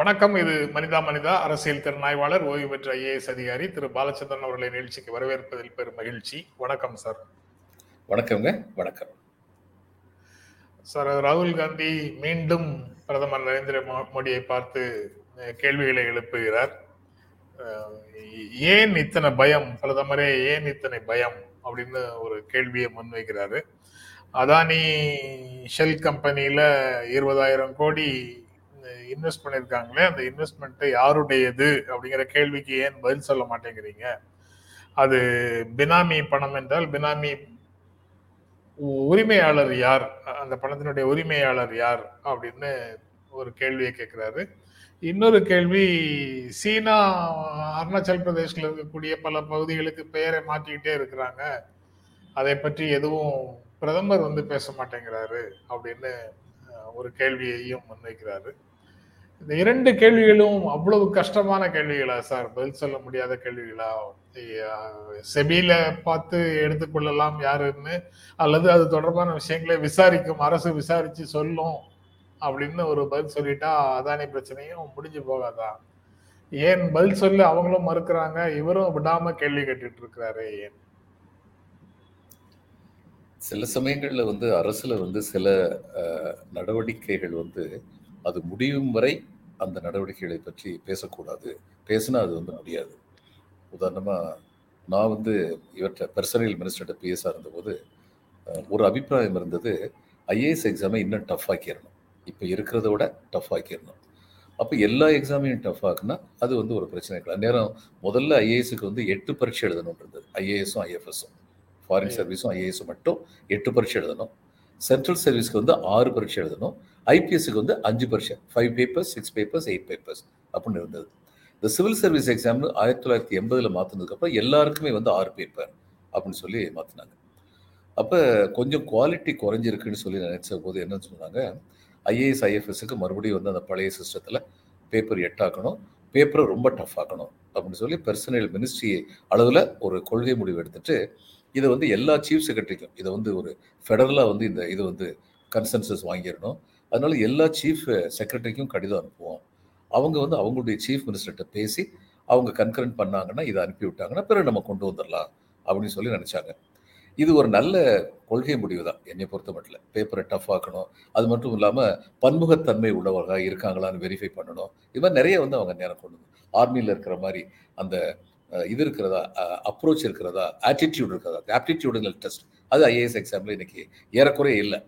வணக்கம். இது மனிதா மனிதா அரசியல் திறனாய்வாளர் ஓய்வு பெற்ற ஐஏஎஸ் அதிகாரி திரு பாலச்சந்திரன் அவர்களை நிகழ்ச்சிக்கு வரவேற்பதில் பெரும் மகிழ்ச்சி. வணக்கம் சார். வணக்கங்க. வணக்கம். சார் ராகுல் காந்தி மீண்டும் பிரதமர் நரேந்திர மோடியை பார்த்து கேள்விகளை எழுப்புகிறார். ஏன் இத்தனை பயம்? பிரதமரே ஏன் இத்தனை பயம்? அப்படின்னு ஒரு கேள்வியை முன்வைக்கிறாரு. அதானி ஷெல் கம்பெனியில இருபதாயிரம் கோடி இன்வெஸ்ட் பண்ணியிருக்காங்களே அந்த இன்வெஸ்ட்மெண்ட்டு யாருடையது அப்படிங்கிற கேள்விக்கு ஏன் பதில் சொல்ல மாட்டேங்கிறீங்க? அது பினாமி பணம் என்றால் பினாமி உ- உரிமையாளர் யார்? அந்த பணத்தினுடைய உரிமையாளர் யார் அப்படின்னு ஒரு கேள்வியை கேட்குறாரு. இன்னொரு கேள்வி சீனா அருணாச்சல் பிரதேஷ்ல இருக்கக்கூடிய பல பகுதிகளுக்கு பெயரை மாற்றிக்கிட்டே இருக்கிறாங்க. அதை பற்றி எதுவும் பிரதமர் வந்து பேச மாட்டேங்கிறாரு அப்படின்னு ஒரு கேள்வியையும் முன்வைக்கிறாரு. இந்த இரண்டு கேள்விகளும் அவ்வளவு கஷ்டமான கேள்விகளா சார்? பதில் சொல்ல முடியாத கேள்விகளா? செபியில பார்த்து எடுத்துக்கொள்ளலாம் யாருன்னு அல்லது அது தொடர்பான விஷயங்களை விசாரிக்கும் அரசு விசாரிச்சு சொல்லும் அப்படின்னு ஒரு பதில் சொல்லிட்டா அதானி பிரச்சனையும் முடிஞ்சு போகாதா? ஏன் பதில் சொல்லி அவங்களும் மறுக்கிறாங்க இவரும் விடாம கேள்வி கேட்டுட்டு இருக்கிறாரு ஏன்? சில சமயங்கள்ல வந்து அரசுல வந்து சில நடவடிக்கைகள் வந்து அது முடியும் வரை அந்த நடவடிக்கைகளை பற்றி பேசக்கூடாது. பேசினா அது வந்து முடியாது. உதாரணமா நான் வந்து இவற்றை பர்சனல் மினிஸ்டர்கிட்ட பிஎஸ்ஆர் இருந்தபோது ஒரு அபிப்பிராயம் இருந்தது ஐஏஎஸ் எக்ஸாமை இன்னும் டஃப் ஆக்கிடணும் இப்போ இருக்கிறத விட டஃப் ஆக்கிடணும் அப்போ எல்லா எக்ஸாமையும் டஃப் ஆக்குனா அது வந்து ஒரு பிரச்சனை இருக்கலாம் அந்நேரம் முதல்ல ஐஏஎஸ்க்கு வந்து எட்டு பரீட்சை எழுதணும் இருந்தது. ஐஏஎஸும் ஐஎஃப்எஸும் ஃபாரின் சர்வீஸும் ஐஏஎஸும் மட்டும் எட்டு பரீட்சை எழுதணும். சென்ட்ரல் சர்வீஸ்க்கு வந்து ஆறு பரீட்சை எழுதணும். ஐபிஎஸ்க்கு வந்து அஞ்சு பரீட்சை five papers six papers eight papers அப்படின்னு இருந்தது. இந்த சிவில் சர்வீஸ் எக்ஸாம்னு ஆயிரத்தி தொள்ளாயிரத்தி எண்பதில் மாற்றினதுக்கப்புறம் எல்லாருக்குமே வந்து ஆறு பேப்பர் அப்படின்னு சொல்லி மாற்றினாங்க அப்போ கொஞ்சம் குவாலிட்டி குறைஞ்சிருக்குன்னு சொல்லி நினச்ச போது என்னன்னு சொன்னாங்க? ஐஏஎஸ் ஐஎஃப்எஸ்க்கு மறுபடியும் வந்து அந்த பழைய சிஸ்டத்தில் பேப்பர் எட்டாக்கணும். பேப்பரை ரொம்ப டஃப் ஆக்கணும் அப்படின்னு சொல்லி பர்சனல் மினிஸ்ட்ரி அளவில் ஒரு கொள்கை முடிவு எடுத்துட்டு இதை வந்து எல்லா சீஃப் செக்ரட்டரிக்கும் இதை வந்து ஒரு ஃபெடரலாக வந்து இந்த இது வந்து கன்சென்சஸ் வாங்கிடணும். அதனால எல்லா சீஃப் செக்ரட்டரிக்கும் கடிதம் அனுப்புவோம். அவங்க வந்து அவங்களுடைய சீஃப் மினிஸ்டர்கிட்ட பேசி அவங்க கன்கரண்ட் பண்ணாங்கன்னா இதை அனுப்பி விட்டாங்கன்னா பிறகு நம்ம கொண்டு வந்துடலாம் அப்படின்னு சொல்லி நினச்சாங்க. இது ஒரு நல்ல கொள்கை முடிவு தான் என்னை பொறுத்த மட்டும் பேப்பரை டஃப் ஆக்கணும். அது மட்டும் இல்லாமல் பன்முகத்தன்மை உள்ளவர்களாக இருக்காங்களான்னு வெரிஃபை பண்ணணும். இது மாதிரி நிறைய வந்து அவங்க நேரம் கொண்டு ஆர்மியில் இருக்கிற மாதிரி அந்த இது இருக்கிறதா அப்ரோச் இருக்கிறதா ஆட்டிடியூட் இருக்கிறதா ஆப்டிடியூடுங்கள் டெஸ்ட் அது ஐஏஎஸ் எக்ஸாமில் இன்னைக்கு ஏறக்குறைய இல்லை.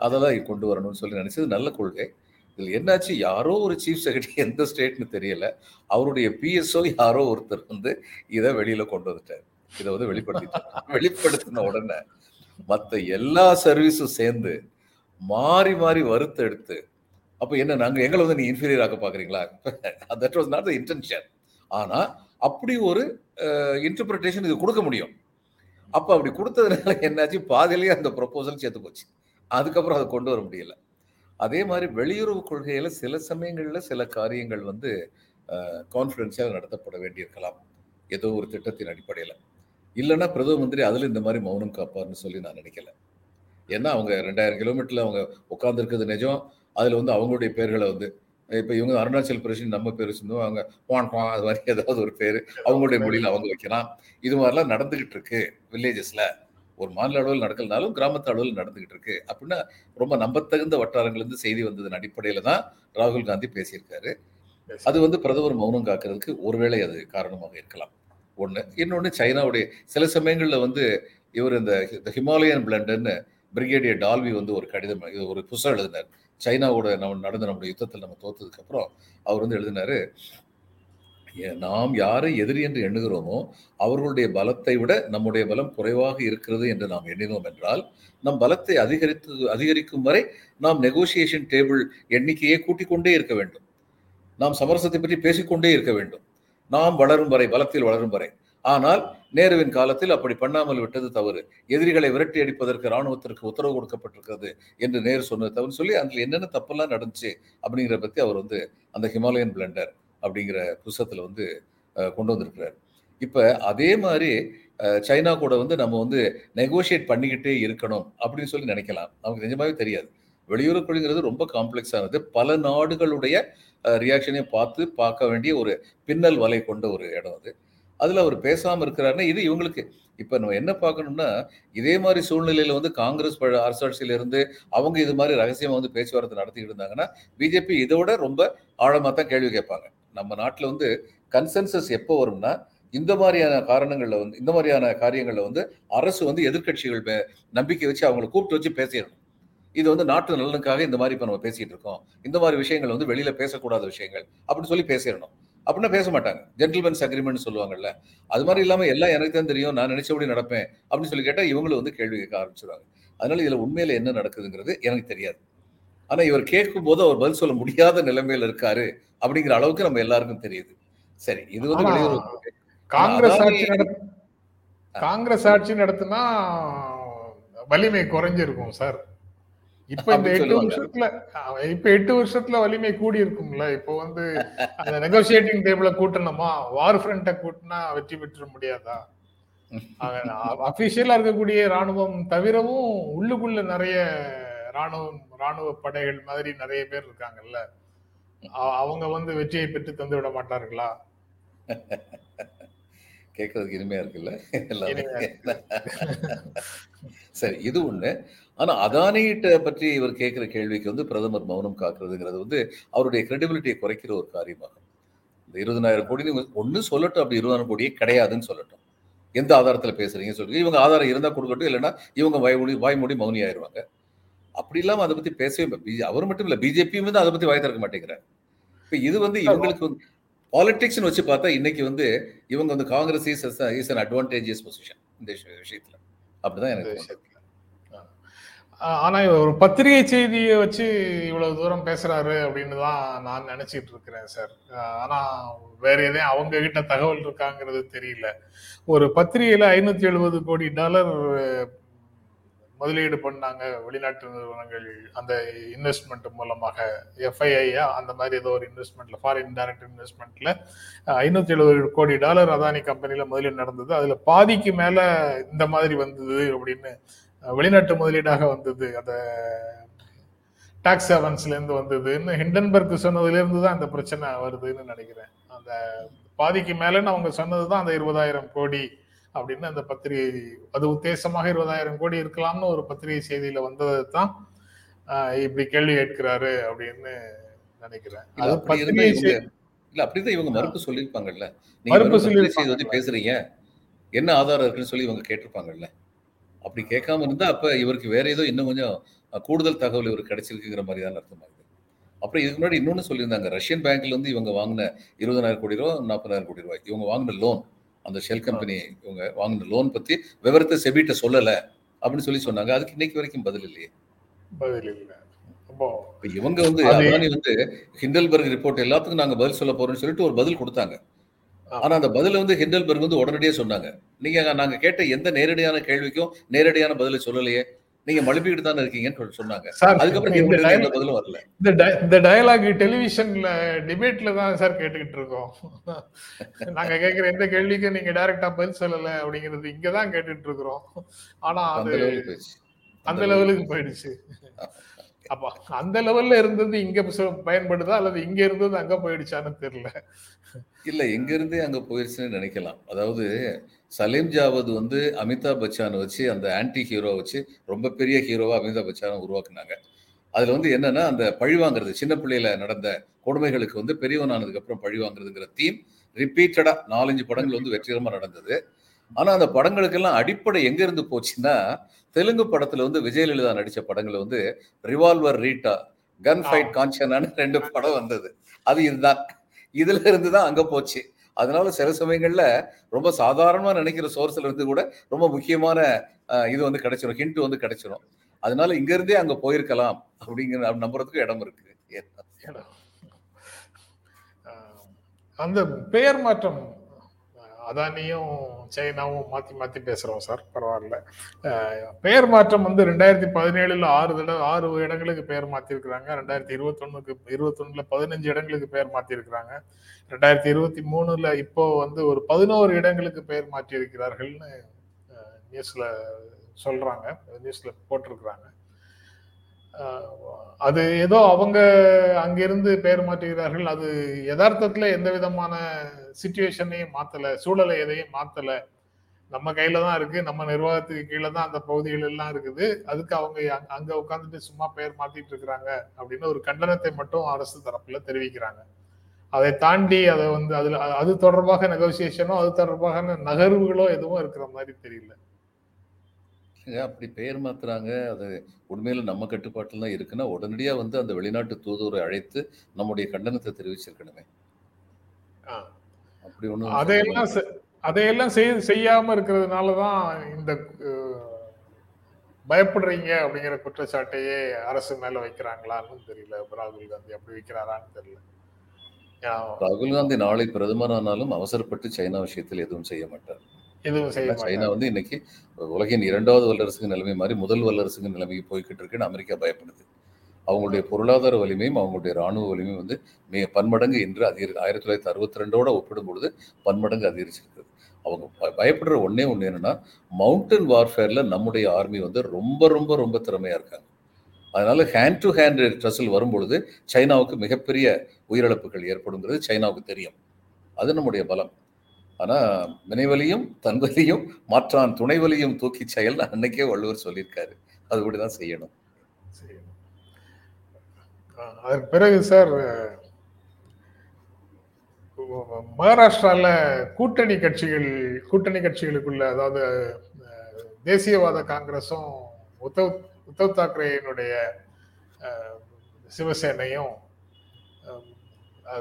அதெல்லாம் கொண்டு வரணும்னு சொல்லி நினைச்சது நல்ல கொள்கை. இதில் என்னாச்சு? யாரோ ஒரு சீஃப் செக்ரட்டரி எந்த ஸ்டேட்னு தெரியல. அவருடைய பிஎஸ்ஓ யாரோ ஒருத்தர் வந்து இதை வெளியில கொண்டு வந்துட்டார். இதை வந்து வெளிப்படுத்திட்டார். வெளிப்படுத்தின உடனே மற்ற எல்லா சர்வீஸும் சேர்ந்து மாறி மாறி வறுத்தெடுத்து அப்போ என்ன நாங்கள் எங்களை வந்து நீ இன்ஃபீரியர் ஆக்க பார்க்குறீங்களா that was not the intention ஆனால் அப்படி ஒரு இன்டர்பிரிட்டேஷன் இது கொடுக்க முடியும். அப்போ அப்படி கொடுத்ததுனால என்னாச்சு? பாதியிலேயே அந்த ப்ரொபோசல் சேர்த்து போச்சு. அதுக்கப்புறம் அதை கொண்டு வர முடியல. அதே மாதிரி வெளியுறவு கொள்கையில சில சமயங்களில் சில காரியங்கள் வந்து கான்ஃபிடென்ஸாக நடத்தப்பட வேண்டியிருக்கலாம். ஏதோ ஒரு திட்டத்தின் அடிப்படையில். இல்லைன்னா பிரதம மந்திரி அதில் இந்த மாதிரி மௌனம் காப்பார்னு சொல்லி நான் நினைக்கல. ஏன்னா அவங்க ரெண்டாயிரம் கிலோமீட்டரில் அவங்க உட்காந்துருக்கிறது நிஜம். அதில் வந்து அவங்களுடைய பேர்களை வந்து இப்போ இவங்க அருணாச்சல் பிரதேஷ் நம்ம பேர் வச்சிருந்தோம் அவங்க பான் பான் அது மாதிரி ஏதாவது ஒரு பேர் அவங்களுடைய மொழியில் அவங்க வைக்கலாம். இது மாதிரிலாம் நடந்துகிட்டு இருக்கு வில்லேஜஸில் ஒரு மாநில அளவில் நடக்கலனாலும் கிராமத்து அளவில் நடந்துகிட்டு இருக்கு. அப்படின்னா ரொம்ப நம்பத்தகுந்த வட்டாரங்கள்லேருந்து செய்தி வந்ததன் அடிப்படையில தான் ராகுல் காந்தி பேசியிருக்காரு. அது வந்து பிரதமர் மௌனம் காக்கிறதுக்கு ஒருவேளை அது காரணமாக இருக்கலாம். ஒன்று இன்னொன்று சைனாவுடைய சில சமயங்களில் வந்து இவர் இந்த ஹிமாலயன் பிளண்டுன்னு பிரிகேடியர் டால்வி வந்து ஒரு கடிதம் இது ஒரு புஸ்தகம் எழுதினார். சைனாவோட நம்ம நடந்த நம்முடைய யுத்தத்தில் நம்ம தோத்ததுக்கு அப்புறம் அவர் வந்து எழுதினாரு "ஏ- நாம் யாரை எதிரி என்று எண்ணுகிறோமோ அவர்களுடைய பலத்தை விட நம்முடைய பலம் குறைவாக இருக்கிறது என்று நாம் எண்ணினோம் என்றால் நம் பலத்தை அதிகரித்து அதிகரிக்கும் வரை நாம் நெகோசியேஷன் டேபிள் எண்ணிக்கையை கூட்டிக் கொண்டே இருக்க வேண்டும். நாம் சமரசத்தை பற்றி பேசிக்கொண்டே இருக்க வேண்டும். நாம் வளரும் வரை பலத்தில் வளரும் வரை. ஆனால் நேருவின் காலத்தில் அப்படி பண்ணாமல் விட்டது தவறு. எதிரிகளை விரட்டி அடிப்பதற்கு ராணுவத்திற்கு உத்தரவு கொடுக்கப்பட்டிருக்கிறது என்று நேரு சொன்னது தவறு சொல்லி அதில் என்னென்ன தப்பெல்லாம் நடந்துச்சு அப்படிங்கிறத பற்றி அவர் வந்து அந்த ஹிமாலயன் பிளண்டர் அப்படிங்கிற புஸ்தகத்தில் வந்து கொண்டு வந்திருக்கிறார். இப்போ அதே மாதிரி சைனா கூட வந்து நம்ம வந்து நெகோஷியேட் பண்ணிக்கிட்டே இருக்கணும் அப்படின்னு சொல்லி நினைக்கலாம். நமக்கு நிஜமாவே தெரியாது. வெளியுறவு கொள்கைங்கிறது ரொம்ப காம்ப்ளெக்ஸானது பல நாடுகளுடைய ரியாக்ஷனையும் பார்த்து பார்க்க வேண்டிய ஒரு பின்னல் வலை கொண்ட ஒரு இடம் அது. அதில் அவர் பேசாமல் இருக்கிறாருன்னா இது இவங்களுக்கு இப்போ நம்ம என்ன பார்க்கணும்னா இதே மாதிரி சூழ்நிலையில் வந்து காங்கிரஸ் அரசாட்சியிலிருந்து அவங்க இது மாதிரி ரகசியமாக வந்து பேச்சுவார்த்தை நடத்திக்கிட்டு இருந்தாங்கன்னா பிஜேபி இதோட ரொம்ப ஆழமாக தான் கேள்வி கேட்பாங்க. நம்ம நாட்டில் வந்து கன்சென்சஸ் எப்போ வரும்னா இந்த மாதிரியான காரணங்களில் வந்து இந்த மாதிரியான காரியங்களில் வந்து அரசு வந்து எதிர்க்கட்சிகள் நம்பிக்கை வச்சு அவங்களை கூப்பிட்டு வச்சு பேசிடணும். இது வந்து நாட்டு நலனுக்காக இந்த மாதிரி இப்போ நம்ம பேசிகிட்டு இருக்கோம். இந்த மாதிரி விஷயங்கள் வந்து வெளியில் பேசக்கூடாத விஷயங்கள் அப்படின்னு சொல்லி பேசிடணும். அப்படின்னா பேச மாட்டாங்க. ஜென்டில்மென்ஸ் அக்ரிமெண்ட் சொல்லுவாங்கல்ல. அது மாதிரி இல்லாமல் எல்லாம் எனக்கு தான் தெரியும் நான் நினைச்சபடி நடப்பேன் அப்படின்னு சொல்லி கேட்டால் இவங்களும் வந்து கேள்வி கேட்க ஆரம்பிச்சிருவாங்க. அதனால இதில் உண்மையில் என்ன நடக்குதுங்கிறது எனக்கு தெரியாது. ஆனா இவர் கேட்கும் போது அவர் பதில் சொல்ல முடியாத நிலைமையில இருக்காரு அப்படிங்கிற அளவுக்கு நம்ம எல்லாருக்கும் தெரியுது. சரி இது வந்து காங்கிரஸ் ஆட்சி காங்கிரஸ் ஆட்சி நடத்தினா வலிமை குறைஞ்சிருக்கும் சார். இப்ப இந்த எட்டு. வருஷத்துல இப்ப எட்டு வருஷத்துல வலிமை கூடி இருக்கும்ல இப்போ வந்து அந்த நெகோசியேட்டிங் டேபிள கூட்டணுமா? வார் ஃப்ரண்ட்டை கூட்டினா வெற்றி பெற்ற முடியாதா? அபிஷியலா இருக்கக்கூடிய ராணுவம் தவிரவும் உள்ளுக்குள்ள நிறைய ராணுவம் ராணுவ படைகள் மாதிரி நிறைய பேர் இருக்காங்கல்ல. அவங்க வந்து வெற்றியை பெற்று தந்து விட மாட்டார்களா? கேட்கறதுக்கு இனிமையா இருக்குல்ல? சரி இது ஒண்ணு. ஆனா அதானிகிட்ட பற்றி இவர் கேட்கிற கேள்விக்கு வந்து பிரதமர் மௌனம் காக்குறதுங்கிறது வந்து அவருடைய கிரெடிபிலிட்டியை குறைக்கிற ஒரு காரியமாகும். இந்த இருபதனாயிரம் கோடி ஒண்ணு சொல்லட்டும் அப்படி இருபதாயிரம் கோடியே கிடையாதுன்னு சொல்லட்டும். எந்த ஆதாரத்துல பேசுறீங்க சொல்லுங்க இவங்க ஆதாரம் இருந்தா கொடுக்கட்டும் இல்லைன்னா இவங்க வாய் மூடி வாய் மூடி மௌனி ஆயிருவாங்க. அப்படி இல்லாம அதை பத்தி பேசவே அவர் மட்டும் இல்ல. பிஜேபியும் வந்து அதை பத்தி வாய் திறக்க மாட்டேங்கிறார். இப்ப இது வந்து இவங்களுக்கு வந்து பாலிடிக்ஸ்னு வச்சு பார்த்தா இன்னைக்கு வந்து இவங்க வந்து Congress is is an advantageous position இந்த விஷய- விஷயத்துல. அப்படிதான் எனக்கு ஆனா ஒரு பத்திரிகை செய்தியை வச்சு இவ்வளவு தூரம் பேசுறாரு அப்படின்னு தான் நான் நினைச்சிட்டு இருக்கிறேன் சார். ஆனா வேற எதையும் அவங்க கிட்ட தகவல் இருக்காங்கிறது தெரியல. ஒரு பத்திரிகையில ஐநூத்தி எழுபது கோடி டாலர் முதலீடு பண்ணாங்க வெளிநாட்டு நிறுவனங்கள் அந்த இன்வெஸ்ட்மெண்ட் மூலமாக எஃப்ஐஐயா அந்த மாதிரி ஏதோ ஒரு இன்வெஸ்ட்மெண்ட்ல ஃபாரின் டைரக்ட் இன்வெஸ்ட்மெண்ட்ல ஐநூத்தி எழுபது கோடி டாலர் அதானி கம்பெனில முதலீடு நடந்தது. அதுல பாதிக்கு மேல இந்த மாதிரி வந்தது அப்படின்னு வெளிநாட்டு முதலீடாக வந்தது. அந்த டாக்ஸ் ஹெவன்ஸ்லேருந்து இருந்து வந்ததுன்னு ஹிண்டன்பர்க் சொன்னதுல இருந்து தான் அந்த பிரச்சனை வருதுன்னு நினைக்கிறேன். அந்த பாதிக்கு மேலன்னு அவங்க சொன்னது தான் அந்த இருபதாயிரம் கோடி அப்படின்னு அந்த பத்திரிகை அது உத்தேசமாக இருபதாயிரம் கோடி இருக்கலாம்னு ஒரு பத்திரிகை செய்தியில வந்ததை தான் ஆஹ், இப்படி கேள்வி கேட்கிறாரு அப்படின்னு நினைக்கிறேன். அது பத்திரிகை இல்ல அப்படிதான் இவங்க மறுப்பு சொல்லியிருப்பாங்கல்ல. மறுப்பு. வந்து பேசுறீங்க. என்ன ஆதாரம் இருக்குன்னு சொல்லி இவங்க கேட்டிருப்பாங்கல்ல. அப்படி கேட்காம இருந்தா அப்ப இவருக்கு வேற ஏதோ இன்னும் கொஞ்சம் கூடுதல் தகவல் இவருக்கு கிடைச்சிருக்குங்கிற மாதிரி தான் அர்த்தமாகுது அப்புறம் இதுக்கு முன்னாடி இன்னொன்னு சொல்லியிருந்தாங்க. ரஷ்யன் பேங்க்ல இருந்து இவங்க வாங்கின இருபதாயிரம் கோடி ரூபா நாற்பதாயிரம் கோடி ரூபாய். இவங்க வாங்கின லோன் அந்த ஷெல் கம்பெனி இவங்க வாங்கின லோன் பத்தி விவரத்தை செபிட்ட சொல்லல அப்படின்னு சொல்லி சொன்னாங்க. அதுக்கு இன்னைக்கு வரைக்கும் பதில் இல்லையே. பதில் இல்லை. இவங்க வந்து அது- அதானி வந்து ஹிண்டல்பர்க் ரிப்போர்ட் எல்லாத்துக்கும் நாங்க பதில் சொல்ல போறோம்னு சொல்லிட்டு ஒரு பதில் கொடுத்தாங்க. ஆனா அந்த பதில வந்து ஹிண்டல்பர்க் வந்து உடனடியே சொன்னாங்க. நீங்க நாங்க கேட்ட எந்த நேரடியான கேள்விக்கும் நேரடியான பதிலை சொல்லலையே. நீங்க மழுப்பிக்கிட்டு தானே இருக்கீங்கன்னு சொன்னாங்க. அதுக்கப்புறம் எந்த பதிலும் வரல? இந்த டயலாக் டெலிவிஷன்ல டிபேட்ல தான் சார் கேட்டுக்கிட்டு இருக்கோம். நாங்க கேக்குற எந்த கேள்விக்கும் நீங்க டைரக்டா பதில் சொல்லல அப்படிங்கிறது இங்க தான் கேட்டுட்டு இருக்கிறோம். ஆனா அந்த அது அந்த லெவலுக்கு போயிடுச்சு. அப்ப அந்த லெவல்ல இருந்தது இங்க பயன்படுதா அல்லது இங்க இருந்தது அங்க போயிடுச்சான்னு தெரியல. இல்ல எங்க இருந்தே அங்க போயிருச்சுன்னு நினைக்கலாம். அதாவது சலீம் ஜாவத் வந்து அமிதாப் பச்சானை வச்சு அந்த ஆன்டி ஹீரோ வச்சு ரொம்ப பெரிய ஹீரோவா அமிதாப் பச்சானை உருவாக்குனாங்க. அதுல வந்து என்னன்னா அந்த பழி வாங்குறது சின்ன பிள்ளையில நடந்த கொடுமைகளுக்கு வந்து பெரியவனானதுக்கு அப்புறம் பழி வாங்குறதுங்கிற தீம் ரிப்பீட்டடா நாலஞ்சு படங்கள் வந்து வெற்றிகரமா நடந்தது. ஆனா அந்த படங்களுக்கெல்லாம் அடிப்படை எங்க இருந்து போச்சுன்னா தெலுங்கு படத்துல வந்து விஜயலலிதா நடிச்ச படங்கள் வந்து ரிவால்வர் ரீட்டா கன் ஃபைட் காஞ்சனான்னு ரெண்டு படம் வந்தது. அது இதுதான். இதுல இருந்து தான் அங்க போச்சு. அதனால சில சமயங்கள்ல ரொம்ப சாதாரணமா நினைக்கிற சோர்ஸ்ல இருந்து கூட ரொம்ப முக்கியமான இது வந்து கிடைச்சிரும் ஹிண்ட் வந்து கிடைச்சிரும். அதனால இங்க இருந்தே அங்க போயிருக்கலாம் அப்படிங்கிற நம்புறதுக்கு இடம் இருக்கு. அந்த பெயர் மாற்றம் அதானியும் சைனாவும் மாத்தி மாத்தி பேசுறோம் சார். பரவாயில்ல. பெயர் மாற்றம் வந்து ரெண்டாயிரத்தி பதினேழுல ஆறு தடவை ஆறு இடங்களுக்கு பெயர் மாத்திருக்கிறாங்க. ரெண்டாயிரத்தி இருபத்தொன்னுக்கு இருபத்தொன்னுல பதினஞ்சு இடங்களுக்கு பெயர் மாத்திருக்கிறாங்க. ரெண்டாயிரத்தி இருபத்தி மூணுல இப்போ வந்து ஒரு பதினோரு இடங்களுக்கு பெயர் மாற்றி இருக்கிறார்கள்னு நியூஸ்ல சொல்றாங்க. நியூஸ்ல போட்டிருக்கிறாங்க. அது ஏதோ அவங்க அங்கிருந்து பெயர் மாற்றுகிறார்கள் அது யதார்த்தத்துல எந்த விதமான சுச்சுவேஷனையும் மாத்தல சூழலை எதையும் மாத்தல. நம்ம கையில தான் இருக்கு. நம்ம நிர்வாகத்துக்கு கீழே தான் அந்த பகுதிகள் எல்லாம் இருக்குது. அதுக்கு அவங்க அங்க- உட்காந்துட்டு சும்மா பெயர் மாத்திட்டு இருக்கிறாங்க அப்படின்னு ஒரு கண்டனத்தை மட்டும் அரசு தரப்புல தெரிவிக்கிறாங்க. அதை தாண்டி அதை வந்து அதுல அது தொடர்பாக நெகோசியேஷனோ அது தொடர்பாக நகர்வுகளோ எதுவும் இருக்கிற மாதிரி தெரியல. அப்படி பெயர் மாத்துறாங்க? அது உண்மையில நம்ம கட்டுப்பாட்டில் தான் இருக்குன்னா உடனடியா வந்து அந்த வெளிநாட்டு தூதுவரை அழைத்து நம்முடைய கண்டனத்தை தெரிவிச்சிருக்கணுமே. ஆ. அப்படி ஒன்றும் அதையெல்லாம் அதையெல்லாம் செய்- செய்யாம இருக்கிறதுனாலதான் இந்த அஹ், பயப்படுறீங்க அப்படிங்கிற குற்றச்சாட்டையே அரசு மேல வைக்கிறாங்களான்னு தெரியல. ராகுல் காந்தி அப்படி வைக்கிறாரான்னு தெரியல. ராகுல் காந்தி நாளை பிரதமர் ஆனாலும் அவசரப்பட்டு சைனா விஷயத்தில் எதுவும் செய்ய மாட்டார். சைனா வந்து இன்னைக்கு உலகின் இரண்டாவது வல்லரசுக்கு நிலைமை மாதிரி முதல் வல்லரசுக்கு நிலைமைக்கு போய்கிட்டு இருக்குன்னு அமெரிக்கா பயப்படுது. அவங்களுடைய பொருளாதார வலிமையும் அவங்களுடைய ராணுவ வலிமையும் வந்து மே பன்மடங்கு இன்று அதிகரி ஆயிரத்தி தொள்ளாயிரத்தி அறுபத்தி ரெண்டோட ஒப்பிடும் பொழுது பன்மடங்கு அதிகரிச்சிருக்குது அவங்க பயப்படுற ஒண்ணே ஒண்ணு என்னன்னா மவுண்டன் வார்ஃபேர்ல நம்முடைய ஆர்மி வந்து ரொம்ப ரொம்ப ரொம்ப திறமையா இருக்காங்க. அதனால ஹேண்ட் டு ஹேண்ட் ட்ரஸில் வரும்பொழுது சைனாவுக்கு மிகப்பெரிய உயிரிழப்புகள் ஏற்படுங்கிறது சைனாவுக்கு தெரியும். அது நம்முடைய பலம். ஆனா வினைவலியும் தன்வலியும் மாற்றான் துணைவலியும் தூக்கி செயல் அன்னைக்கே வள்ளுவர் சொல்லியிருக்காரு அது தான் செய்யணும் சரி. அதற்கு பிறகு சார் மகாராஷ்டிரால கூட்டணி கட்சிகள் கூட்டணி கட்சிகளுக்குள்ள அதாவது தேசியவாத காங்கிரஸும் உத்தவ் உத்தவ் தாக்கரேயினுடைய சிவசேனையும்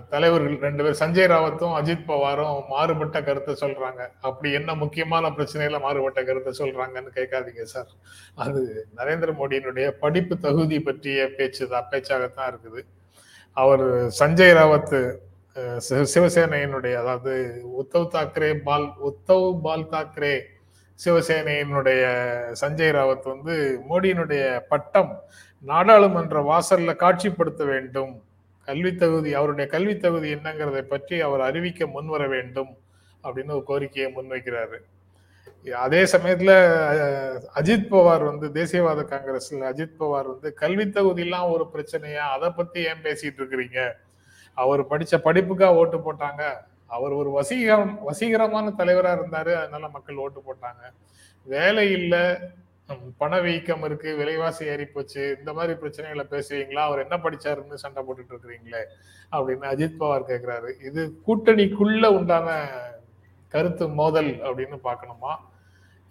தலைவர்கள் ரெண்டு பேர் சஞ்சய் ராவத்தும் அஜித் பவாரும் மாறுபட்ட கருத்தை சொல்றாங்க. அப்படி என்ன முக்கியமான பிரச்சனையில மாறுபட்ட கருத்தை சொல்றாங்கன்னு கேட்காதீங்க சார். அது நரேந்திர மோடியினுடைய படிப்பு தகுதி பற்றிய பேச்சு தான் பேச்சாகத்தான் இருக்குது. அவர் சஞ்சய் ராவத் சி- சிவசேனையினுடைய அதாவது உத்தவ் தாக்கரே பால் உத்தவ் பால் தாக்கரே சிவசேனையினுடைய சஞ்சய் ராவத் வந்து மோடியினுடைய பட்டம் நாடாளுமன்ற வாசல்ல காட்சிப்படுத்த வேண்டும். கல்வி தகுதி அவருடைய கல்வி தகுதி என்னங்கிறதை பற்றி அவர் அறிவிக்க முன்வர வேண்டும் அப்படின்னு ஒரு கோரிக்கையை முன்வைக்கிறாரு. அதே சமயத்துல அஜித் பவார் வந்து தேசியவாத காங்கிரஸ்ல அஜித் பவார் வந்து கல்வி தகுதியெல்லாம் ஒரு பிரச்சனையா? அதை பத்தி ஏன் பேசிட்டு இருக்கிறீங்க? அவர் படிச்ச படிப்புக்கா ஓட்டு போட்டாங்க? அவர் ஒரு வசீகரம் வசீகரமான தலைவரா இருந்தாரு அதனால மக்கள் ஓட்டு போட்டாங்க. வேலை இல்லை பணவீக்கம் இருக்கு விலைவாசி ஏறி போச்சு இந்த மாதிரி பிரச்சனைகளை பேசுவீங்களா? அவர் என்ன படிச்சாருன்னு சண்டை போட்டுட்டு இருக்கிறீங்களே? அப்படின்னு அஜித் பவார் கேட்கிறாரு இது கூட்டணிக்குள்ள உண்டான கருத்து மோதல் அப்படின்னு பார்க்கணுமா?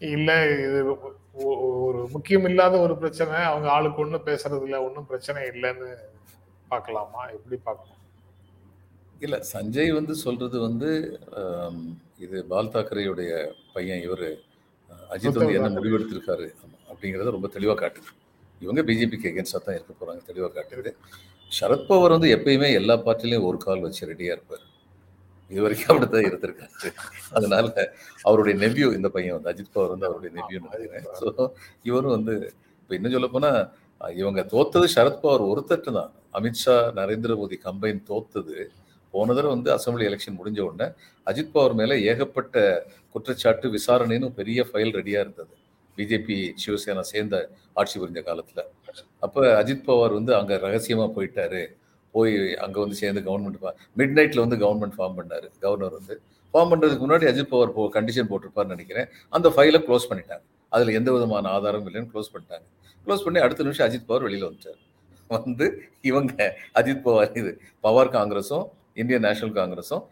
இல்ல இது ஒரு முக்கியம் இல்லாத ஒரு பிரச்சனை அவங்க ஆளுக்கு ஒண்ணு பேசுறது இல்ல ஒன்றும் பிரச்சனை இல்லைன்னு பார்க்கலாமா? எப்படி பார்க்கணும்? இல்ல சஞ்சய் வந்து சொல்றது வந்து இது பால் தாக்கரேயுடைய பையன் இவரு. அஜித் வந்து என்ன. முடிவெடுத்திருக்காரு அப்படிங்கறத ரொம்ப தெளிவா காட்டுது. இவங்க பிஜேபிக்கு எகேன்ஸ்டா தான் இருக்க போறாங்க தெளிவா காட்டுது. சரத்பவர் வந்து எப்பயுமே எல்லா பார்ட்டிலையும் ஒரு கால் வச்சு ரெடியா இருப்பார். இது வரைக்கும் அப்படித்தான் இருந்திருக்காரு. அதனால அவருடைய நெவ்யூ இந்த பையன் வந்து அஜித் பவர் வந்து அவருடைய நெவ்யூன்னு நினைக்கிறேன். ஸோ இவரும் வந்து இப்போ இன்னும் சொல்ல போனா அஹ், இவங்க தோத்தது சரத்பவர் ஒருத்தட்டு தான். அமித்ஷா நரேந்திர மோடி கம்பைன் தோத்தது. போன தடவை வந்து அசம்பிளி எலெக்ஷன் முடிஞ்ச உடனே அஜித் பவர் மேல ஏகப்பட்ட குற்றச்சாட்டு விசாரணைன்னு பெரிய ஃபைல் ரெடியா இருந்தது. பிஜேபி சிவசேனா சேர்ந்த ஆட்சி புரிஞ்ச காலத்துல. அப்ப அஜித் பவார் வந்து அங்க ரகசியமா போயிட்டாரு. போய் அங்க வந்து சேர்ந்து கவர்மெண்ட் மிட் நைட்ல வந்து கவர்மெண்ட் ஃபார்ம் பண்ணாரு. கவர்னர் வந்து ஃபார்ம் பண்றதுக்கு முன்னாடி அஜித் பவார் போ கண்டிஷன் போட்டிருப்பாருன்னு நினைக்கிறேன். அந்த ஃபைலை க்ளோஸ் பண்ணிட்டாங்க. அதுல எந்த விதமான ஆதாரமும் இல்லைன்னு க்ளோஸ் பண்ணிட்டாங்க. க்ளோஸ் பண்ணி அடுத்த நிமிஷம் அஜித் பவார் வெளியில வந்துட்டார். வந்து இவங்க அஜித் பவார் இது பவார் காங்கிரஸும் இந்தியன் நேஷனல் காங்கிரஸும்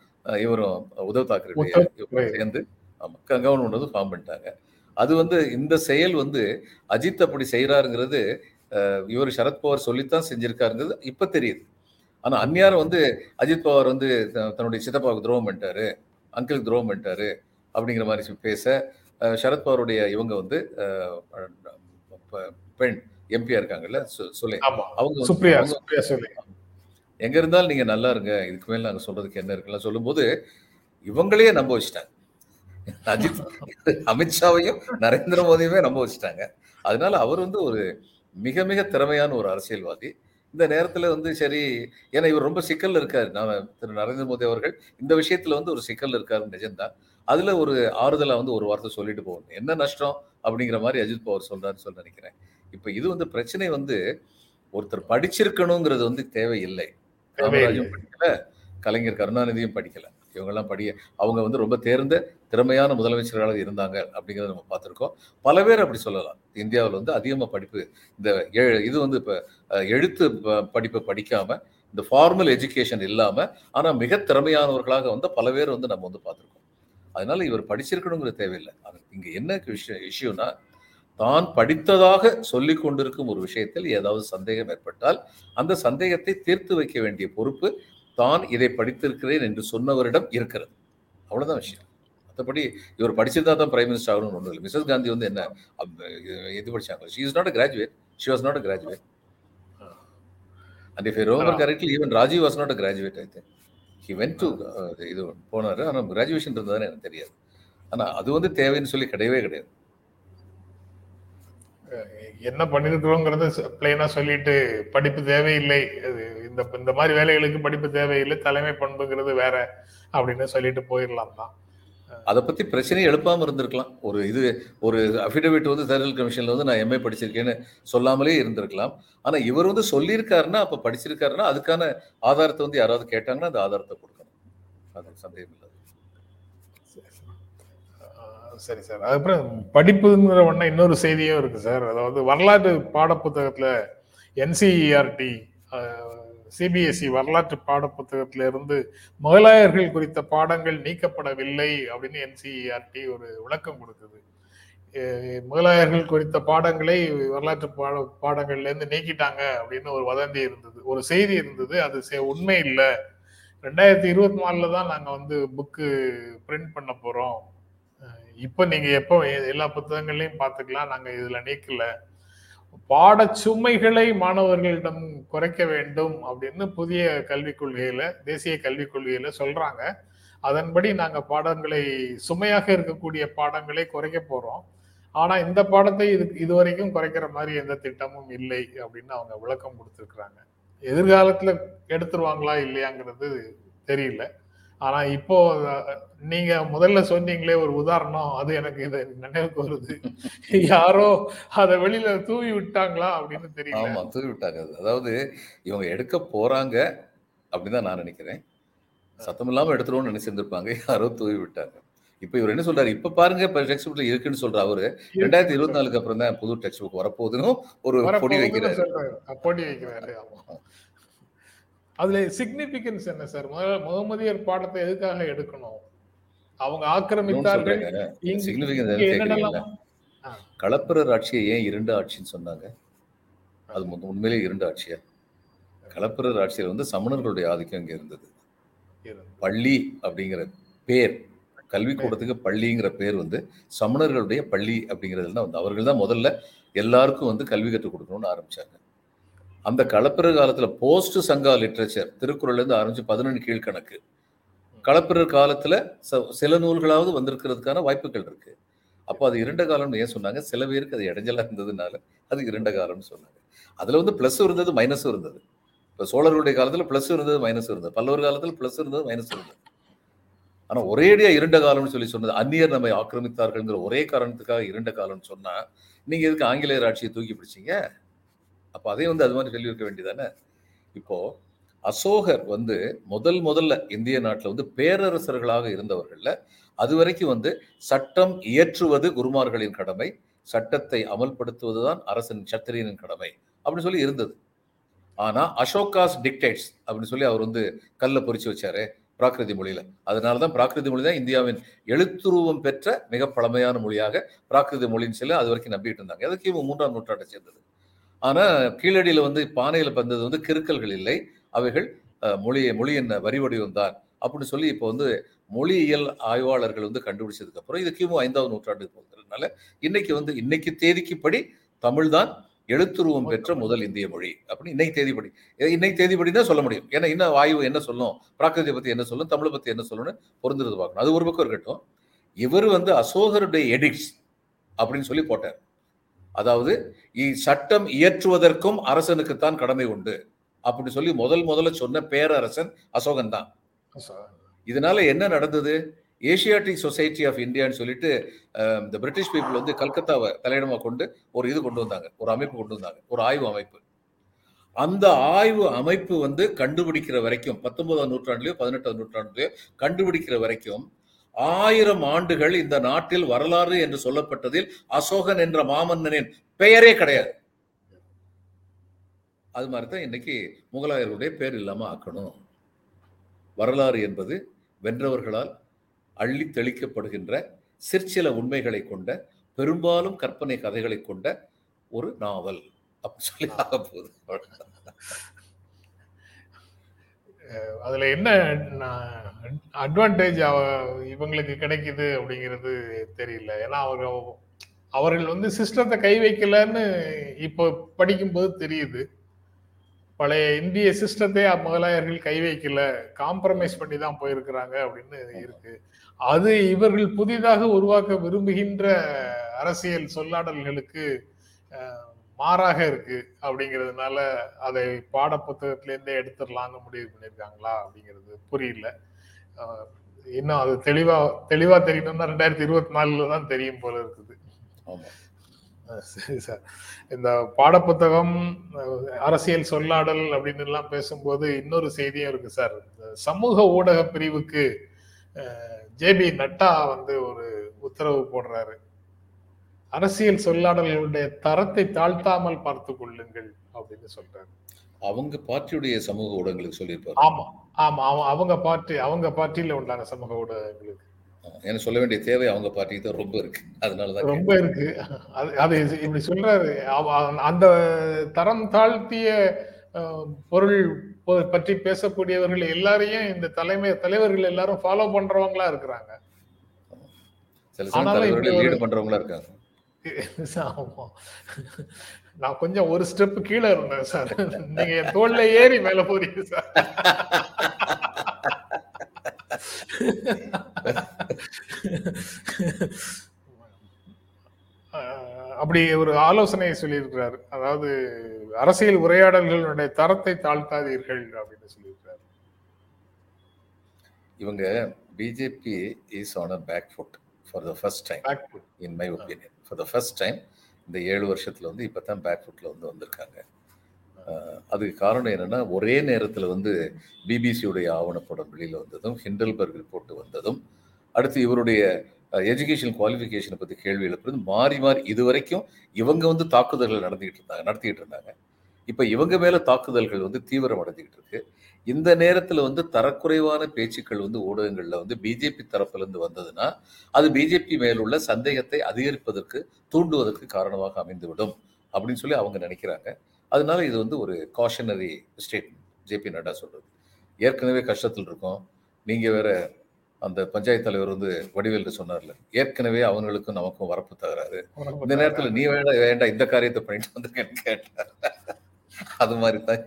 இவரும் உத்தவ் தாக்கரே சேர்ந்து ஆமா கவர்மெண்ட் வந்து ஃபார்ம் பண்ணிட்டாங்க. அது வந்து இந்த செயல் வந்து அஜித் அப்படி செய்யறாருங்கிறது இவர் சரத்பவார் சொல்லித்தான் செஞ்சிருக்காருங்கிறது இப்ப தெரியுது. ஆனா அந்நியாரம் வந்து அஜித் பவார் வந்து தன்னுடைய சித்தப்பாவுக்கு துரோகம் பண்ணிட்டாரு அங்கிளுக்கு துரோகம் பண்ணிட்டாரு அப்படிங்கிற மாதிரி பேச சரத்பவாருடைய இவங்க வந்து பெண் எம்பியா இருக்காங்கல்ல சு- சுலே ஆமா அவங்க சொல்லி. எங்க இருந்தாலும் நீங்க நல்லா இருங்க இதுக்கு மேல நாங்க சொல்றதுக்கு என்ன இருக்குலாம் சொல்லும்போது இவங்களே நம்ப வச்சுட்டாங்க. அஜித் அமித்ஷாவையும் நரேந்திர மோடியுமே நம்ப வச்சுட்டாங்க. அதனால அவர் வந்து ஒரு மிக மிக திறமையான ஒரு அரசியல்வாதி. இந்த நேரத்துல வந்து சரி ஏன்னா இவர் ரொம்ப சிக்கல்ல இருக்காரு. நான் திரு நரேந்திர மோடி அவர்கள் இந்த விஷயத்துல வந்து ஒரு சிக்கல்ல இருக்காரு நிஜம்தான் அதுல ஒரு ஆறுதலா வந்து ஒரு வார்த்தை சொல்லிட்டு போகணும். என்ன நஷ்டம் அப்படிங்கிற மாதிரி அஜித் பவர் சொல்றாருன்னு சொல்ல நினைக்கிறேன். இப்ப இது வந்து பிரச்சனை வந்து ஒருத்தர் படிச்சிருக்கணுங்கிறது வந்து தேவையில்லை. தேவையில்லை. காமராஜும் படிக்கல கலைஞர் கருணாநிதியும் படிக்கல. இவங்கெல்லாம் படிய அவங்க வந்து ரொம்ப தேர்ந்த திறமையான முதலமைச்சர்களாக இருந்தாங்க அப்படிங்கிறத நம்ம பார்த்துருக்கோம். பல பேர் அப்படி சொல்லலாம். இந்தியாவில் வந்து அதிகமாக படிப்பு இந்த எ- இது வந்து இப்போ எழுத்து ப- படிப்பை படிக்காமல் இந்த ஃபார்மல் எஜுகேஷன் இல்லாமல் ஆனால் மிக திறமையானவர்களாக வந்து பல பேர் வந்து நம்ம வந்து பார்த்துருக்கோம். அதனால இவர் படிச்சிருக்கணுங்கிற தேவையில்லை. ஆனா இங்கே என்ன விஷயம் இஷ்யூனா தான் படித்ததாக சொல்லி கொண்டிருக்கும் ஒரு விஷயத்தில் ஏதாவது சந்தேகம் ஏற்பட்டால் அந்த சந்தேகத்தை தீர்த்து வைக்க வேண்டிய பொறுப்பு தான் இதை படித்திருக்கிறேன் என்று சொன்னவரிடம் இருக்கிறது. அவ்வளவுதான் விஷயம். மற்றபடி இவர் படிச்சிருந்தா தான் பிரைம் மினிஸ்டர் ஆகணும்னு ஒன்றும் இல்லை. மிஸ்ஸஸ் காந்தி வந்து என்ன இது படிச்சாங்க. She is not a graduate she was not a graduate and if rumour correctly even Rajiv was not a graduate I think he went to இது போனார். ஆனால் கிராஜுவேஷன் இருந்ததுன்னு எனக்கு தெரியாது. ஆனால் அது வந்து தேவைன்னு சொல்லி கிடையவே கிடையாது. என்ன பண்ணிருக்கிறோங்கிறத பிளைனா சொல்லிட்டு படிப்பு தேவையில்லை. அது இந்த இந்த மாதிரி வேலைகளுக்கு படிப்பு தேவையில்லை தலைமை பண்புங்கிறது வேற அப்படின்னு சொல்லிட்டு போயிடலாம் தான். அதை பத்தி பிரச்சனையை எழுப்பாம இருந்திருக்கலாம். ஒரு இது ஒரு அஃபிடவிட் வந்து தேர்தல் கமிஷன்ல வந்து நான் எம்ஏ படிச்சிருக்கேன்னு சொல்லாமலே இருந்திருக்கலாம். ஆனா இவர் வந்து சொல்லியிருக்காருன்னா அப்ப படிச்சிருக்காருன்னா அதுக்கான ஆதாரத்தை வந்து யாராவது கேட்டாங்கன்னா அந்த ஆதாரத்தை கொடுக்கணும். அது சந்தேகம் இல்லை ஆஹ் சரி சார். அதுக்கப்புறம் படிப்புங்கிற ஒண்ணு இன்னொரு செய்தியும் இருக்கு சார். அதாவது வரலாற்று பாடப்புத்தகத்துல என்சிஇஆர்டி சிபிஎஸ்இ வரலாற்று பாடப்புத்தகத்துல இருந்து முகலாயர்கள் குறித்த பாடங்கள் நீக்கப்படவில்லை அப்படின்னு என்சிஇஆர்டி ஒரு விளக்கம் கொடுக்குது. முகலாயர்கள் குறித்த பாடங்களை வரலாற்று பாட பாடங்கள்லேருந்து நீக்கிட்டாங்க அப்படின்னு ஒரு வதந்தி இருந்தது. ஒரு செய்தி இருந்தது. அது செ- உண்மை இல்லை. ரெண்டாயிரத்தி இருபத்தி நாலுல தான் நாங்கள் வந்து புக்கு பிரிண்ட் பண்ண போகிறோம் இப்போ நீங்க எப்போ எல்லா புத்தகங்களையும் பார்த்துக்கலாம். நாங்க இதுல நீக்கல. பாட சுமைகளை மாணவர்களிடம் குறைக்க வேண்டும் அப்படின்னு புதிய கல்விக் கொள்கையில தேசிய கல்விக் கொள்கையில சொல்றாங்க. அதன்படி நாங்க பாடங்களை சுமையாக இருக்கக்கூடிய பாடங்களை குறைக்க போறோம். ஆனா இந்த பாடத்தை இது இதுவரைக்கும் குறைக்கிற மாதிரி எந்த திட்டமும் இல்லை அப்படின்னு அவங்க விளக்கம் கொடுத்துருக்குறாங்க. எதிர்காலத்துல எடுத்துருவாங்களா இல்லையாங்கிறது தெரியல. ஆனா இப்போ நீங்க முதல்ல சொன்னீங்களே ஒரு உதாரணம். அது எனக்கு இதை நினைவுக்கு வருது. யாரோ அதை வெளியில தூவி விட்டாங்களா அப்படின்னு தெரியல. ஆமா தூவி விட்டாங்க. அது அதாவது இவங்க எடுக்க போறாங்க அப்படிதான் நான் நினைக்கிறேன். சத்தம் இல்லாம எடுத்துருவோம்னு நினைச்சிருந்திருப்பாங்க. யாரோ தூவி விட்டாங்க. இப்ப இவர் என்ன சொல்றாரு? இப்ப பாருங்க இப்ப டெக்ஸ்ட் புக்ல இருக்குன்னு சொல்ற அவரு. ரெண்டாயிரத்தி இருபத்தி நாலுக்கு அப்புறம் தான் புது டெக்ஸ்ட் புக் வரப்போகுதுன்னு ஒரு பொடி வைக்கிறாரு. பொடி வைக்கிறாரு. ஆமா. அதுல சிக்னிபிகன்ஸ் என்ன சார் முதல்ல முகமதியர் பாடத்தை எதுக்காக எடுக்கணும்? அவங்க ஆக்கிரமித்தார்கள். களப்பிரர் ஆட்சியை ஏன் இரண்டு ஆட்சின்னு சொன்னாங்க? அது உண்மையிலேயே இரண்டு ஆட்சியா? களப்பிரர் ஆட்சியில் வந்து சமணர்களுடைய ஆதிக்கம் இங்க இருந்தது. இருந்து. பள்ளி அப்படிங்கிற பேர் கல்விக்கூடத்துக்கு பள்ளிங்கிற பேர் வந்து சமணர்களுடைய பள்ளி அப்படிங்கிறதுல தான் வந்து அவர்கள் தான் முதல்ல எல்லாருக்கும் வந்து கல்வி கற்றுக் கொடுக்கணும்னு ஆரம்பிச்சாங்க. அந்த களப்பிரர் காலத்தில் போஸ்ட் சங்கா லிட்ரேச்சர் திருக்குறள்லேருந்து ஆரம்பிச்சு பதினொன்று கீழ்கணக்கு. களப்பிரர் காலத்தில் ச- சில நூல்களாவது வந்திருக்கிறதுக்கான வாய்ப்புகள் இருக்கு. அப்போ அது இரண்ட காலம்னு ஏன் சொன்னாங்க? சில பேருக்கு அது இடைஞ்சலாக இருந்ததுனால அது இரண்ட காலம்னு சொன்னாங்க. அதில் வந்து ப்ளஸ்ஸும் இருந்தது மைனஸும் இருந்தது. இப்போ சோழர்களுடைய காலத்தில் பிளஸ் இருந்தது மைனஸ் இருந்தது. பல்லவர் காலத்தில் ப்ளஸ் இருந்தது மைனஸ் இருந்தது. ஆனால் ஒரேடியாக இருண்ட காலம்னு சொல்லி சொன்னது அந்நியர் நம்மை ஆக்கிரமித்தார்கள்ங்கிற ஒரே காரணத்துக்காக இருண்ட காலம்னு சொன்னால் நீங்கள் எதுக்கு ஆங்கிலேயர் ஆட்சியை தூக்கி பிடிச்சீங்க? அப்போ அதையும் வந்து அது மாதிரி சொல்லி வைக்க வேண்டியதானே? இப்போ அசோகர் வந்து முதல் முதல்ல இந்திய நாட்டில் வந்து பேரரசர்களாக இருந்தவர்களில் அது வரைக்கும் வந்து சட்டம் இயற்றுவது குருமார்களின் கடமை சட்டத்தை அமல்படுத்துவதுதான் அரசன் சத்திரியனின் கடமை அப்படின்னு சொல்லி இருந்தது. ஆனால் அசோகாஸ் டிக்டேட்ஸ் அப்படின்னு சொல்லி அவர் வந்து கல்லை பொறிச்சு வச்சாரு பிராகிருதி மொழியில். அதனால தான் பிராகிருதி மொழி தான் இந்தியாவின் எழுத்துருவம் பெற்ற மிக பழமையான மொழியாக பிராகிருதி மொழின்னு சொல்லி அது வரைக்கும் நம்பிட்டு இருந்தாங்க. அதுக்கு இவங்க மூன்றாம் நூற்றாண்டை சேர்ந்தது? ஆனா கீழடியில வந்து பானையில வந்தது வந்து கிறுக்கல்கள் இல்லை. அவைகள் அஹ், மொழி மொழியின் வரி வடிவம் தான். அப்படின்னு சொல்லி இப்போ வந்து மொழியியல் ஆய்வாளர்கள் வந்து கண்டுபிடிச்சதுக்கு அப்புறம் இது கிமு ஐந்தாவது நூற்றாண்டுக்கு போகிறதுனால இன்னைக்கு வந்து இன்னைக்கு தேதிக்குப்படி தமிழ் தான் எழுத்துருவம் பெற்ற முதல் இந்திய மொழி அப்படின்னு இன்னைக்கு தேதிப்படி. இன்னைக்கு தேதிப்படி தான் சொல்ல முடியும். ஏன்னா இன்னும் ஆய்வு என்ன சொல்லும்? பிராகிருதியை பத்தி என்ன சொல்லும்? தமிழை பத்தி என்ன சொல்லணும்னு பொருந்துறது பார்க்கணும். அது ஒரு பக்கம் இருக்கட்டும். இவர் வந்து அசோகருடைய எடிக்ட்ஸ் அப்படின்னு சொல்லி போட்டார். அதாவது இ- சட்டம் இயற்றுவதற்கும் அரசனுக்குத்தான் கடமை உண்டு. அப்படி சொல்லி முதல் முதல்ல சொன்ன பேரரசன் அசோகன் தான். இதனால என்ன நடந்தது? ஏசியாட்டிக் சொசைட்டி ஆஃப் இந்தியான்னு சொல்லிட்டு இந்த பிரிட்டிஷ் பீப்புள் வந்து கல்கத்தாவை தலையிடமா கொண்டு ஒரு இது கொண்டு வந்தாங்க. ஒரு அமைப்பு கொண்டு வந்தாங்க. ஒரு ஆய்வு அமைப்பு. அந்த ஆய்வு அமைப்பு வந்து கண்டுபிடிக்கிற வரைக்கும் பத்தொன்பதாம் நூற்றாண்டுலயோ பதினெட்டாம் நூற்றாண்டுலயோ கண்டுபிடிக்கிற வரைக்கும் ஆயிரம் ஆண்டுகள் இந்த நாட்டில் வரலாறு என்று சொல்லப்பட்டதில் அசோகன் என்ற மாமன்னனின் பெயரே கிடையாது. அது மாதிரி தான் இன்னைக்கு முகலாயர்களுடைய பேர் இல்லாம ஆக்கணும். வரலாறு என்பது வென்றவர்களால் அள்ளி தெளிக்கப்படுகின்ற சிற்சில உண்மைகளை கொண்ட பெரும்பாலும் கற்பனை கதைகளை கொண்ட ஒரு நாவல். அப்படி சொல்லி ஆக போகுது. அதுல என்ன அட்வான்டேஜ் இவங்களுக்கு கிடைக்குது அப்படிங்கிறது தெரியல. ஏன்னா அவங்க அவர்கள் வந்து சிஸ்டத்தை கை வைக்கலன்னு இப்போ படிக்கும்போது தெரியுது. பழைய இந்திய சிஸ்டத்தை முதலாயர்கள் கை வைக்கல காம்ப்ரமைஸ் பண்ணி தான் போயிருக்கிறாங்க அப்படின்னு இருக்கு. அது இவர்கள் புதிதாக உருவாக்க விரும்புகின்ற அரசியல் சொல்லாடல்களுக்கு மாறாக இருக்கு அப்படிங்கிறதுனால அதை பாட புத்தகத்திலேருந்தே எடுத்துடலாம்னு முடிவு பண்ணியிருக்காங்களா அப்படிங்கிறது புரியல. இன்னும் அது தெளிவா தெளிவா தெரியணும்னா ரெண்டாயிரத்தி இருபத்தி நாலுல தான் தெரியும் போல இருக்குது. சரி சார். இந்த பாடப்புத்தகம் அரசியல் சொல்லாடல் அப்படின்னு எல்லாம் பேசும்போது இன்னொரு செய்தியும் இருக்கு சார். சமூக ஊடக பிரிவுக்கு ஜேபி நட்டா வந்து ஒரு உத்தரவு போடுறாரு. அரசியல் சொல்லாடல்களுடைய தரத்தை தாழ்த்தாமல் பார்த்து கொள்ளுங்கள் அப்படின்னு சொல்றாரு. அவங்க பார்ட்டியுடைய சமூக ஊடகங்களுக்கு சொல்லியிருப்பாரு. ஆமா ஆமா அவங்க பார்ட்டி அவங்க பார்ட்டியில உண்டான சமூக ஊடகங்களுக்கு. எனக்கு சொல்ல வேண்டிய தேவை அவங்க பார்ட்டிக்கு தான் ரொம்ப இருக்கு. அதனாலதான் ரொம்ப இருக்கு. அது அது இப்படி சொல்றாரு. அந்த தரம் தாழ்த்திய பொருள் பற்றி பேசக்கூடியவர்கள் எல்லாரையும் இந்த தலைமை தலைவர்கள் எல்லாரும் ஃபாலோ பண்றவங்களா இருக்கிறாங்க. சில சமயம் லீடு பண்றவங்களா இருக்காங்க. நான் கொஞ்சம் ஒரு ஸ்டெப் கீழே இருந்தேன் சார் நீங்க என் தோல்ல ஏறி மேல போறீங்க சார் அப்படி ஒரு ஆலோசனை சொல்லியிருக்கிறார். அதாவது அரசியல் உரையாடல்களுடைய தரத்தை தாழ்த்தாதீர்கள் அப்படின்னு சொல்லியிருக்கிறார். இவங்க BJP is on a back foot for the first time in my opinion for the first time இந்த ஏழு வருஷத்தில் வந்து இப்போ தான் பேக் ஃபுட்டில் வந்து வந்திருக்காங்க. அதுக்கு காரணம் என்னென்னா ஒரே நேரத்தில் வந்து பிபிசியுடைய ஆவணப்படம் வெளியில் வந்ததும் ஹிண்டல்பர்க் ரிப்போர்ட் வந்ததும் அடுத்து இவருடைய எஜுகேஷன் குவாலிஃபிகேஷனை பற்றி கேள்வி எழுப்புறது மாறி மாறி இது வரைக்கும் இவங்க வந்து தாக்குதல்கள் நடந்துக்கிட்டு இருந்தாங்க நடத்திக்கிட்டு இருந்தாங்க. இப்போ இவங்க மேலே தாக்குதல்கள் வந்து தீவிரம் அடைஞ்சிக்கிட்டு இருக்கு. இந்த நேரத்தில் வந்து தரக்குறைவான பேச்சுக்கள் வந்து ஊடகங்களில் வந்து பிஜேபி தரப்பிலிருந்து வந்ததுன்னா அது பிஜேபி மேலுள்ள சந்தேகத்தை அதிகரிப்பதற்கு தூண்டுவதற்கு காரணமாக அமைந்துவிடும் அப்படின்னு சொல்லி அவங்க நினைக்கிறாங்க. அதனால இது வந்து ஒரு காஷனரி ஸ்டேட்மெண்ட் ஜேபி நட்டா சொல்றது. ஏற்கனவே கஷ்டத்தில் இருக்கோம். நீங்க வேற அந்த பஞ்சாயத்து தலைவர் வந்து வடிவேல் சொன்னார்ல ஏற்கனவே அவங்களுக்கும் நமக்கும் வரப்பு தகராறு. இந்த நேரத்துல நீ வேண்டாம் வேண்டாம் இந்த காரியத்தை பண்ணிட்டு வந்திருக்கேன்னு கேட்டார். அது மாதிரி தான்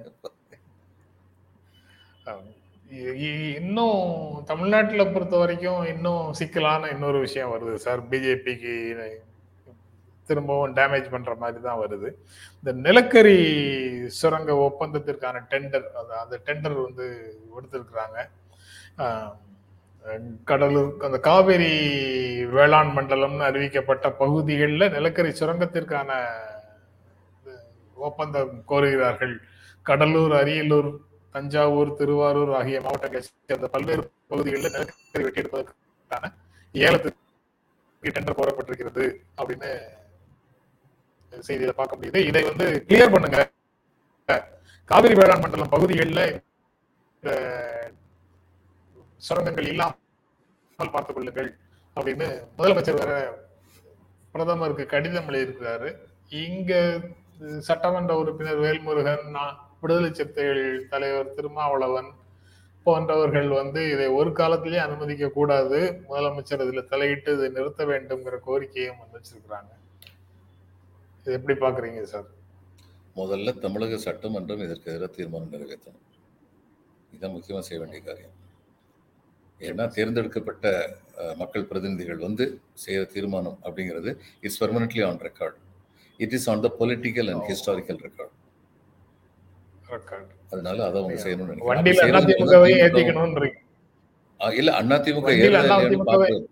இன்னும் தமிழ்நாட்டில் பொறுத்த வரைக்கும் இன்னும் சிக்கலான இன்னொரு விஷயம் வருது சார். பிஜேபிக்கு திரும்பவும் டேமேஜ் பண்ற மாதிரி தான் வருது. இந்த நிலக்கரி சுரங்க ஒப்பந்தத்திற்கான டெண்டர் அந்த டெண்டர் வந்து கொடுத்துருக்குறாங்க கடலூர் அந்த காவேரி வேளாண் மண்டலம்னு அறிவிக்கப்பட்ட பகுதிகளில் நிலக்கரி சுரங்கத்திற்கான ஒப்பந்தம் கோருகிறார்கள். கடலூர் அரியலூர் தஞ்சாவூர் திருவாரூர் ஆகிய மாவட்டங்களை சேர்ந்த பல்வேறு பகுதிகளில் நிலக்கரி வெட்டியெடுப்பதற்கான ஏலத்துக்கு டெண்டர் கோரப்பட்டிருக்கிறது அப்படின்னு செய்தியில பார்க்க முடியுது. இதை வந்து கிளியர் பண்ணுங்க. காவிரி வேளாண் மண்டலம் பகுதிகளில் சுரங்கங்கள் இல்லாமல் பார்த்துக் கொள்ளுங்கள் அப்படின்னு முதலமைச்சர் வேற பிரதமருக்கு கடிதம் எழுதியிருக்கிறாரு. இங்க சட்டமன்ற உறுப்பினர் வேல்முருகன் விடுதலை சிறுத்தைகள் தலைவர் திருமாவளவன் போன்றவர்கள் வந்து இதை ஒரு காலத்திலேயே அனுமதிக்க கூடாது. முதலமைச்சர் இதுல தலையிட்டு இதை நிறுத்த வேண்டும்ங்கிற கோரிக்கையும் வந்து வச்சிருக்கிறாங்க. இது எப்படி பாக்குறீங்க சார்? முதல்ல தமிழக சட்டமன்றம் இதற்கு எதிராக தீர்மானம் நிறைவேற்றணும். இதுதான் முக்கியமாக செய்ய வேண்டிய காரியம். ஏன்னா தேர்ந்தெடுக்கப்பட்ட மக்கள் பிரதிநிதிகள் வந்து செய்கிற தீர்மானம் அப்படிங்கிறது it's permanently on record it is on the political and historical record அதனால அதை அவங்க செய்யணும்னு நினைக்கிறேன். இல்ல அண்ணா திமுக இல்லையான்னு பார்க்கிறோம்.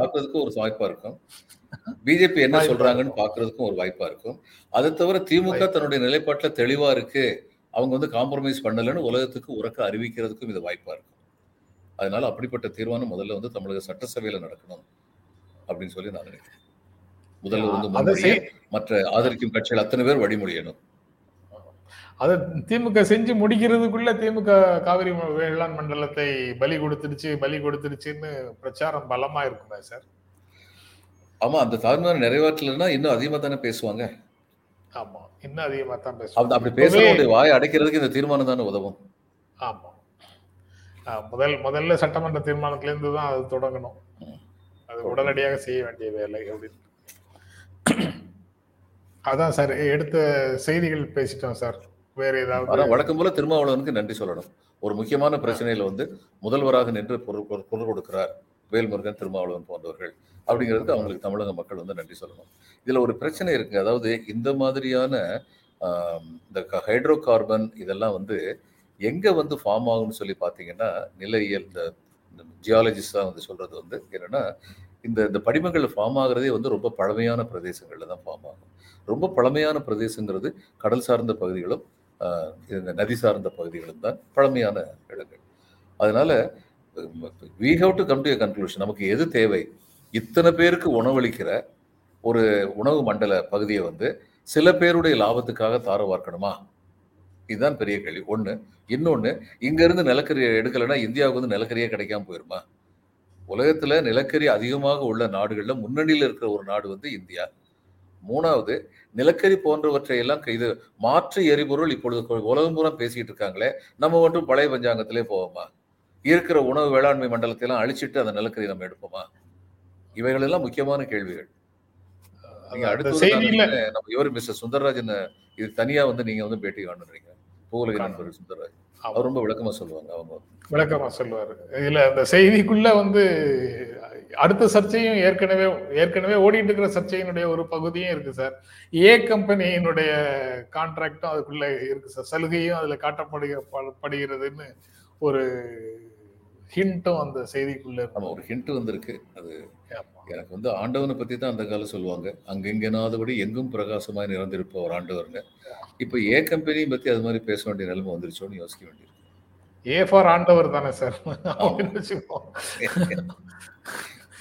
பார்க்கறதுக்கு ஒரு வாய்ப்பா இருக்கும். பிஜேபி என்ன சொல்றாங்கன்னு இருக்கும். பார்க்கறதுக்கும் ஒரு வாய்ப்பா இருக்கும். அதை தவிர திமுக. தன்னுடைய நிலைப்பாட்டுல தெளிவா இருக்கு. அவங்க வந்து காம்ப்ரமைஸ் பண்ணலன்னு உலகத்துக்கு உறக்க அறிவிக்கிறதுக்கும் இது வாய்ப்பா இருக்கும். அதனால அப்படிப்பட்ட தீர்மானம் முதல்ல வந்து தமிழக சட்டசபையில நடக்கணும் அப்படின்னு சொல்லி நான் நினைக்கிறேன். முதல்ல வந்து முன்மொழிய மற்ற ஆதரிக்கும் கட்சிகள் அத்தனை பேர் வழிமொழியணும் அதை திமுக செஞ்சு முடிக்கிறதுக்குள்ள திமுக காவிரி வேளாண் மண்டலத்தை பலி கொடுத்துருச்சு பலி கொடுத்துருச்சுன்னு பிரச்சாரம் பலமா இருக்குமே சார்? ஆமா அந்த தீர்மானம் நிறைவேற்றலைன்னா இன்னும் அதிகமா தானே பேசுவாங்க. ஆமா இன்னும் அதிகமா தான் பேசுவாங்க. அப்படி பேசுறவங்களுடைய வாயை அடைக்கிறதுக்கு இந்த தீர்மானம் தானே உதவும். ஆமா. முதல் முதல்ல சட்டமன்ற தீர்மானத்துல இருந்து தான் அது தொடங்கணும். அது உடனடியாக செய்ய வேண்டிய வேலை அப்படின்னு. அதான் சார் எடுத்த செய்திகள் பேசிட்டோம் சார். வேற ஏதாவது? அதான் வழக்கம் போல திருமாவளவனுக்கு நன்றி சொல்லணும். ஒரு முக்கியமான பிரச்சனையில வந்து முதல்வராக நின்று பொருள் பொருள் குரல் கொடுக்கிறார் வேல்முருகன் திருமாவளவன் போன்றவர்கள். அப்படிங்கிறதுக்கு அவங்களுக்கு தமிழக மக்கள் வந்து நன்றி சொல்லணும். இதுல ஒரு பிரச்சனை இருக்கு. அதாவது இந்த மாதிரியான இந்த ஹைட்ரோ கார்பன் இதெல்லாம் வந்து எங்க வந்து ஃபார்ம் ஆகும்னு சொல்லி பார்த்தீங்கன்னா நிலையியல் இந்த ஜியாலஜிஸ்ட் தான் வந்து சொல்றது வந்து என்னன்னா இந்த இந்த படிமங்கள் ஃபார்ம் ஆகிறதே வந்து ரொம்ப பழமையான பிரதேசங்களில் தான் ஃபார்ம் ஆகும். ரொம்ப பழமையான பிரதேசங்கிறது கடல் சார்ந்த பகுதிகளும் இந்த நதி சார்ந்த பகுதிகளும் தான் பழமையான இடங்கள். அதனால we have to come to conclusion நமக்கு எது தேவை? இத்தனை பேருக்கு உணவளிக்கிற ஒரு உணவு மண்டல பகுதியை வந்து சில பேருடைய லாபத்துக்காக தார வார்க்கணுமா? இதுதான் பெரிய கேள்வி. ஒன்று இன்னொன்று இங்கேருந்து நிலக்கரியை நிலக்கரி எடுக்கலைன்னா இந்தியாவுக்கு வந்து நிலக்கரியே கிடைக்காம போயிருமா? உலகத்துல நிலக்கரி அதிகமாக உள்ள நாடுகள்ல முன்னணியில் இருக்கிற ஒரு நாடு வந்து இந்தியா. மூணாவது நிலக்கரி போன்றவற்றை எல்லாம் இது மாற்று எரிபொருள் இப்பொழுது உலகம் பூரா பேசிட்டு இருக்காங்களே நம்ம மட்டும் பழைய பஞ்சாங்கத்திலே போவோமா? இருக்கிற உணவு வேளாண்மை மண்டலத்தை எல்லாம் அழிச்சிட்டு அந்த நிலக்கரி நம்ம எடுப்போமா? இவைகள் எல்லாம் முக்கியமான கேள்விகள். நீங்க அடுத்து நம்ம இவர் மிஸ்டர் சுந்தரராஜன் இது தனியா வந்து நீங்க வந்து பேட்டி காணுறீங்க பூவுலக நண்பர் சுந்தரராஜன். அவர் ரொம்ப விளக்கமா சொல்லுவாங்க அவங்க விளக்கமா சொல்லுவாரு. இதுல அந்த செய்திக்குள்ள வந்து அடுத்த சர்ச்சையும் ஏற்கனவே ஏற்கனவே ஓடிட்டு இருக்கிற சர்ச்சையினுடைய ஒரு பகுதியும் இருக்கு சார். ஏ கம்பெனியினுடைய கான்ட்ராக்டும் அதுக்குள்ள இருக்கு சார். சலுகையும் அதுல காட்டப்படுகிற படுகிறதுன்னு ஒரு ஹிண்ட்டும் அந்த செய்திக்குள்ள இருக்கு ஒரு ஹிண்ட் வந்திருக்கு. அது. எனக்கு வந்து ஆண்டவனை பத்தி தான் அந்த காலம் சொல்லுவாங்க. அங்கெங்கனாதபடி எங்கும் பிரகாசமாய் நிறந்திருப்பவர் ஆண்டவர்னு. இப்ப ஏ கம்பெனியும் பத்தி அது மாதிரி பேச வேண்டிய நிலைமை வந்துருச்சோன்னு யோசிக்க வேண்டியிருக்கு. ஏ ஃபார் ஆண்டவர் தானே சார்.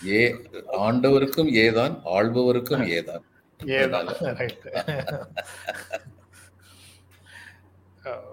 ஏ ஆண்டவருக்கும் ஏதான் ஆள்பவருக்கும் ஏதான். ஏதான்.